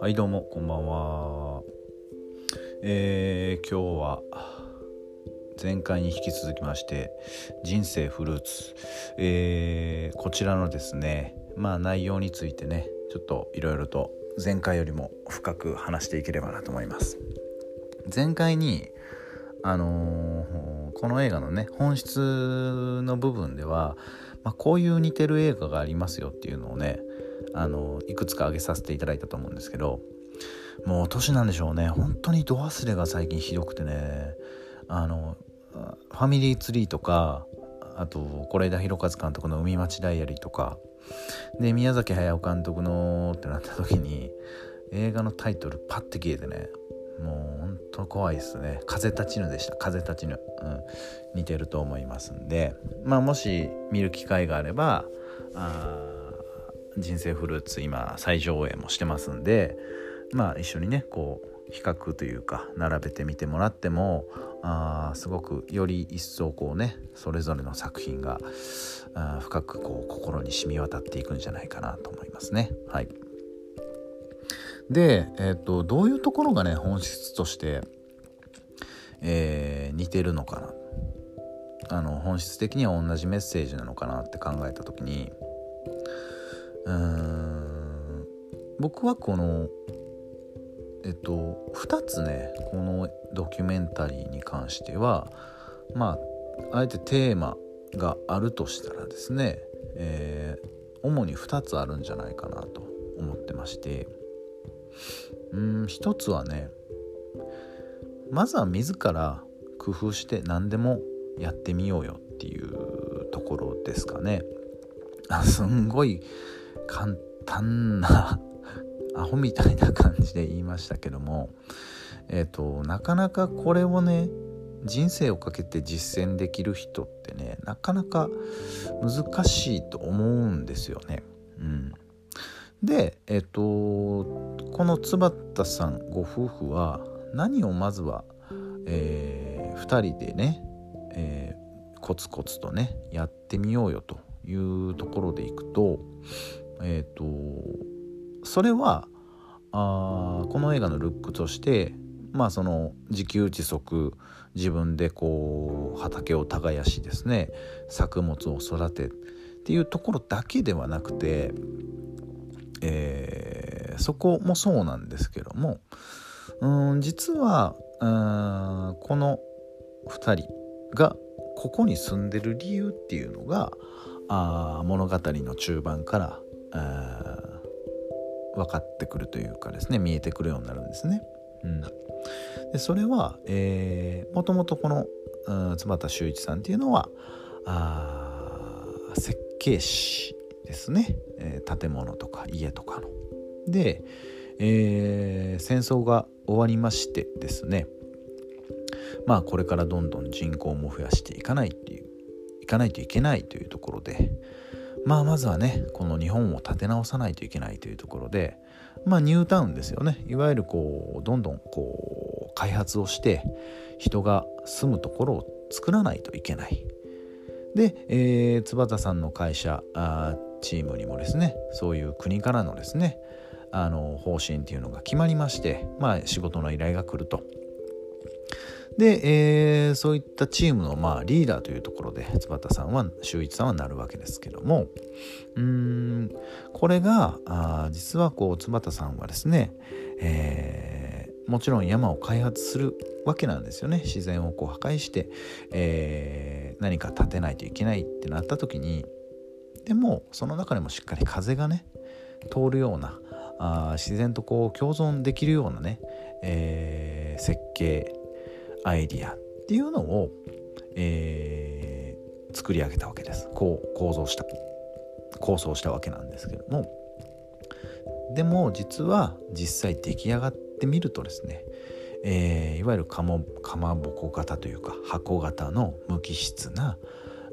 はいどうもこんばんは。えー、今日は前回に引き続きまして人生フルーツ、えー、こちらのですねまあ内容についてねちょっといろいろと前回よりも深く話していければなと思います。前回にあのー、この映画のね本質の部分では、まあ、こういう似てる映画がありますよっていうのをねあのいくつか挙げさせていただいたと思うんですけどもう年なんでしょうね。本当に度忘れが最近ひどくてね。あのファミリーツリーとかあと是枝裕和監督の「海町ダイアリー」とかで宮崎駿監督のってなった時に映画のタイトルパッて消えてね。もうほんと怖いですね「風立ちぬ」でした「風立ちぬ」うん、似てると思いますんで。まあもし見る機会があればあ人生フルーツ今再上映もしてますんでまあ一緒にねこう比較というか並べてみてもらってもあすごくより一層こうねそれぞれの作品があ深くこう心に染み渡っていくんじゃないかなと思いますね。はい、で、えーと、どういうところがね本質として、えー、似てるのかな？あの本質的には同じメッセージなのかなって考えた時にうーん僕はこのえっと2つねこのドキュメンタリーに関してはまああえてテーマがあるとしたらですね、えー、主に2つあるんじゃないかなと思ってまして。うん1つはねまずは自ら工夫して何でもやってみようよっていうところですかね。あすんごい簡単なアホみたいな感じで言いましたけどもえっ、ー、となかなかこれをね人生をかけて実践できる人ってねなかなか難しいと思うんですよね。うん、でえっ、ー、とこの津田さんご夫婦は何をまずは、えー、2人でね、えー、コツコツとねやってみようよというところでいくとえっ、ー、とそれはあこの映画のルックとしてまあその自給自足自分でこう畑を耕しですね作物を育てっていうところだけではなくて、えー、そこもそうなんですけどもうん実はうんこの2人がここに住んでる理由っていうのがあ物語の中盤から分かってくるというかですね見えてくるようになるんですね。うん、でそれは、えー、もともとこの津田修一さんっていうのはあ設計士ですね、えー、建物とか家とかの。で、えー、戦争が終わりましてですね。まあこれからどんどん人口も増やしていかないっていういかないといけないというところで、まあまずはねこの日本を立て直さないといけないというところでまあニュータウンですよね。いわゆるこうどんどんこう開発をして人が住むところを作らないといけない。で、えー、津畑さんの会社あチームにもですねそういう国からのですねあの方針っていうのが決まりましてまあ仕事の依頼が来ると。で、えー、そういったチームの、まあ、リーダーというところで津畑さんは修一さんはなるわけですけどもうんこれがあ実はこう津畑さんはですね、えー、もちろん山を開発するわけなんですよね。自然をこう破壊して、えー、何か建てないといけないってなった時にでもその中でもしっかり風がね通るようなあ自然とこう共存できるようなね、えー、設計アイディアっていうのを、えー、作り上げたわけです。こう構造した構想したわけなんですけども。でも実は実際出来上がってみるとですね、えー、いわゆるかもかまぼこ型というか箱型の無機質な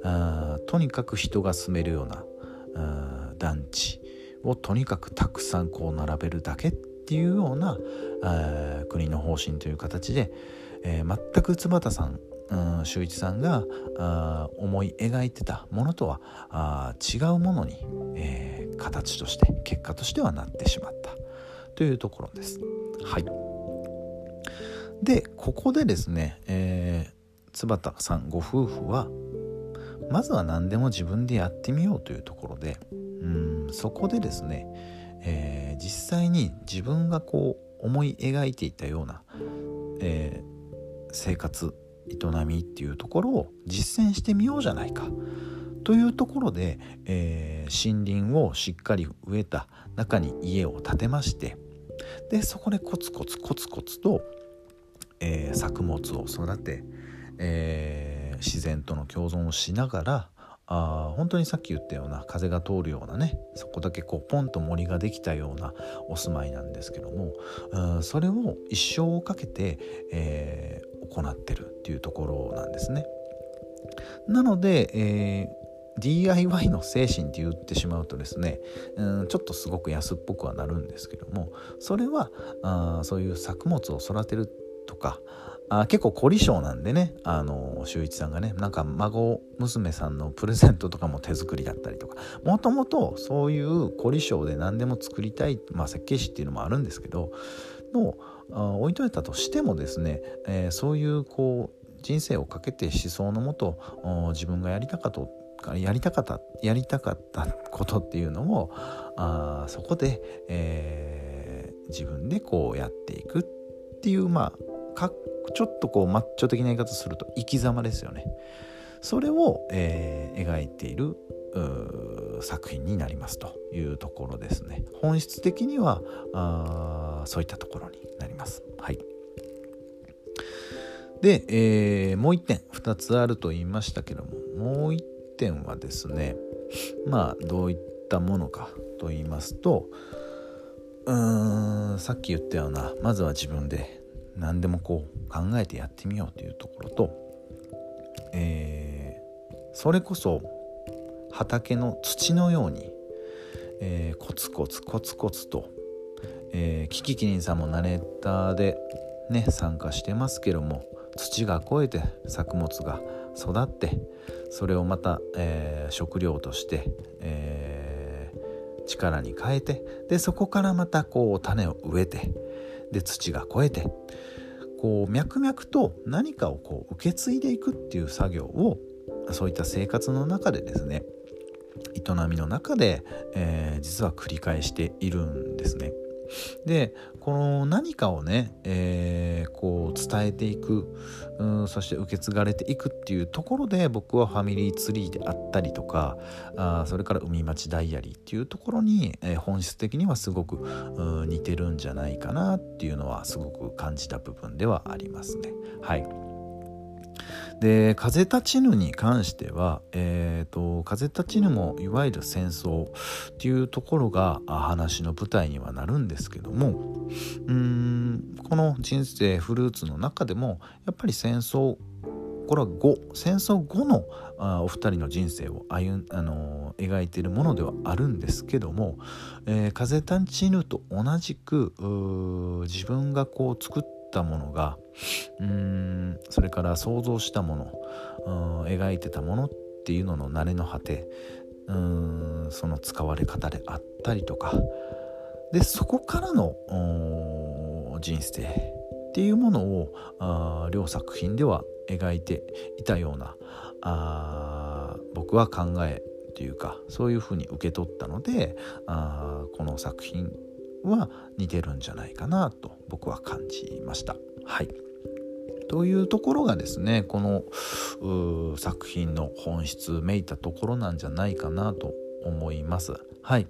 あとにかく人が住めるような団地をとにかくたくさんこう並べるだけっていうようなあ国の方針という形で、えー、全く津畑さんうん修一さんがあ思い描いてたものとは違うものに、えー、形として結果としてはなってしまったというところです。はいでここでですね、えー、津畑さんご夫婦はまずは何でも自分でやってみようというところでうんそこでですね、えー、実際に自分がこう思い描いていたような、えー、生活営みっていうところを実践してみようじゃないか。というところで、えー、森林をしっかり植えた中に家を建てましてでそこでコツコツコツコツと、えー、作物を育て、えー、自然との共存をしながらあ本当にさっき言ったような風が通るようなねそこだけこうポンと森ができたようなお住まいなんですけどもうんそれを一生をかけて、えー、行ってるっていうところなんですね。なので、えー DIY の精神って言ってしまうとですね、うん、ちょっとすごく安っぽくはなるんですけどもそれはあそういう作物を育てるとかあ結構凝り性なんでね。あの修一さんがねなんか孫娘さんのプレゼントとかも手作りだったりとか。もともとそういう凝り性で何でも作りたい、まあ、設計士っていうのもあるんですけどの置いといたとしてもですね、えー、そういうこう人生をかけて思想のもと自分がやりたかったやりたかったやりたかったことっていうのをあそこで、えー、自分でこうやっていくっていうまあちょっとこうマッチョ的な言い方すると生き様ですよね。それを、えー、描いている作品になりますというところですね。本質的にはあそういったところになります。はい。で、えー、もう一点2つあると言いましたけどももう一点はですねまあどういったものかと言いますとうーんさっき言ったようなまずは自分で何でもこう考えてやってみようというところと、えー、それこそ畑の土のように、えー、コツコツコツコツと、えー、キキキリンさんもナレーターでね参加してますけども土が肥えて作物が育ってそれをまた、えー、食料として、えー、力に変えてでそこからまたこう種を植えてで土が肥えてこう脈々と何かをこう受け継いでいくっていう作業をそういった生活の中でですね営みの中で、えー、実は繰り返しているんですね。でこの何かをね、えー、こう伝えていくうんそして受け継がれていくっていうところで僕はファミリーツリーであったりとかあそれから海町ダイアリーっていうところに、えー、本質的にはすごく似てるんじゃないかなっていうのはすごく感じた部分ではありますね。はいで風立ちぬに関しては、えーと、風立ちぬもいわゆる戦争っていうところが話の舞台にはなるんですけどもんこの人生フルーツの中でもやっぱり戦争これは後戦争後のあお二人の人生を歩あの描いているものではあるんですけども、えー、風立ちぬと同じく自分がこう作ったものがうんそれから想像したもの描いてたものっていうのの慣れの果てうんその使われ方であったりとか。でそこからの人生っていうものをあ両作品では描いていたようなあ僕は考えというかそういうふうに受け取ったのであこの作品は似てるんじゃないかなと僕は感じました。はいというところがですねこの作品の本質めいたところなんじゃないかなと思います。はい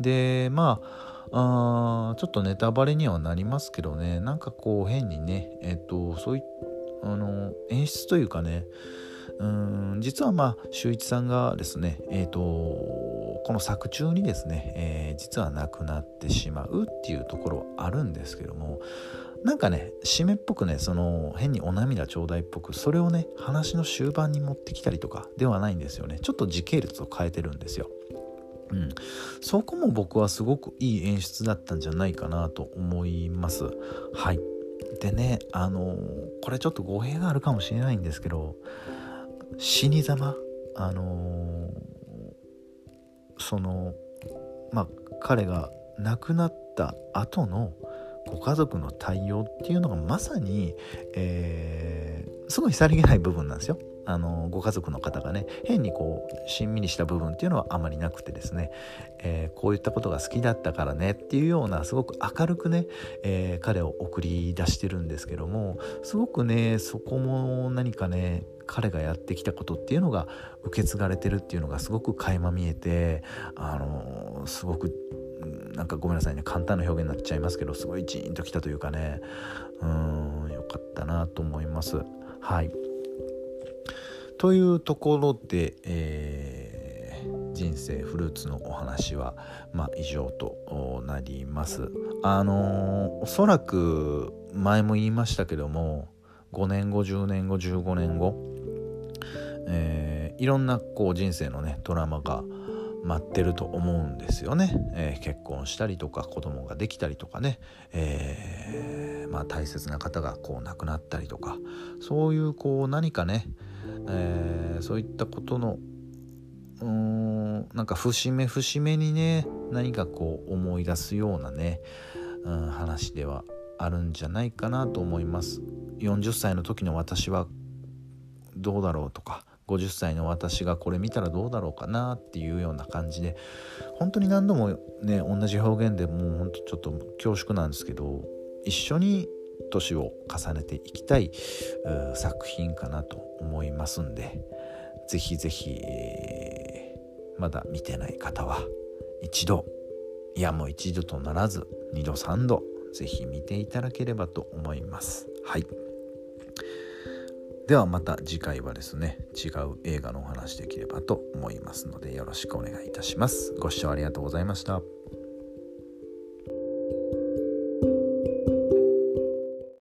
でまああちょっとネタバレにはなりますけどねなんかこう変にねえっとそういあの演出というかねうん実はまあ修一さんがですねえっ、とこの作中にですね、えー、実は亡くなってしまうっていうところはあるんですけどもなんかね締めっぽくねその変にお涙ちょうだいっぽくそれをね話の終盤に持ってきたりとかではないんですよねちょっと時系列を変えてるんですよ。うん、そこも僕はすごくいい演出だったんじゃないかなと思います。はいでねあのこれちょっと語弊があるかもしれないんですけど死に様あのそのまあ彼が亡くなった後のご家族の対応っていうのがまさに、えー、すごいさりげない部分なんですよ。あのご家族の方がね変にこうしんみりした部分っていうのはあまりなくてですね、えー、こういったことが好きだったからねっていうようなすごく明るくね、えー、彼を送り出してるんですけどもすごくねそこも何かね彼がやってきたことっていうのが受け継がれてるっていうのがすごく垣間見えてあのすごくなんかごめんなさいね簡単な表現になっちゃいますけどすごいジーンときたというかねうんよかったなと思いますはい。というところで、えー、人生フルーツのお話は、まあ、以上となります。あのー、おそらく前も言いましたけども5年後10年後15年後、えー、いろんなこう人生のねドラマが待ってると思うんですよね、えー、結婚したりとか子供ができたりとかね、えー、まあ、大切な方がこう亡くなったりとか。そういうこう何かね、えー、そういったことのうーんなんか節目節目にね何かこう思い出すようなね、うん、話ではあるんじゃないかなと思います。40歳の時の私はどうだろうとか50歳の私がこれ見たらどうだろうかなっていうような感じで本当に何度もね同じ表現でもうほんとちょっと恐縮なんですけど一緒に年を重ねていきたい作品かなと思いますんで是非是非、えー、まだ見てない方は一度いやもう一度とならず2度3度是非見ていただければと思います。はい。ではまた次回はですね違う映画のお話できればと思いますのでよろしくお願いいたします。ご視聴ありがとうございました。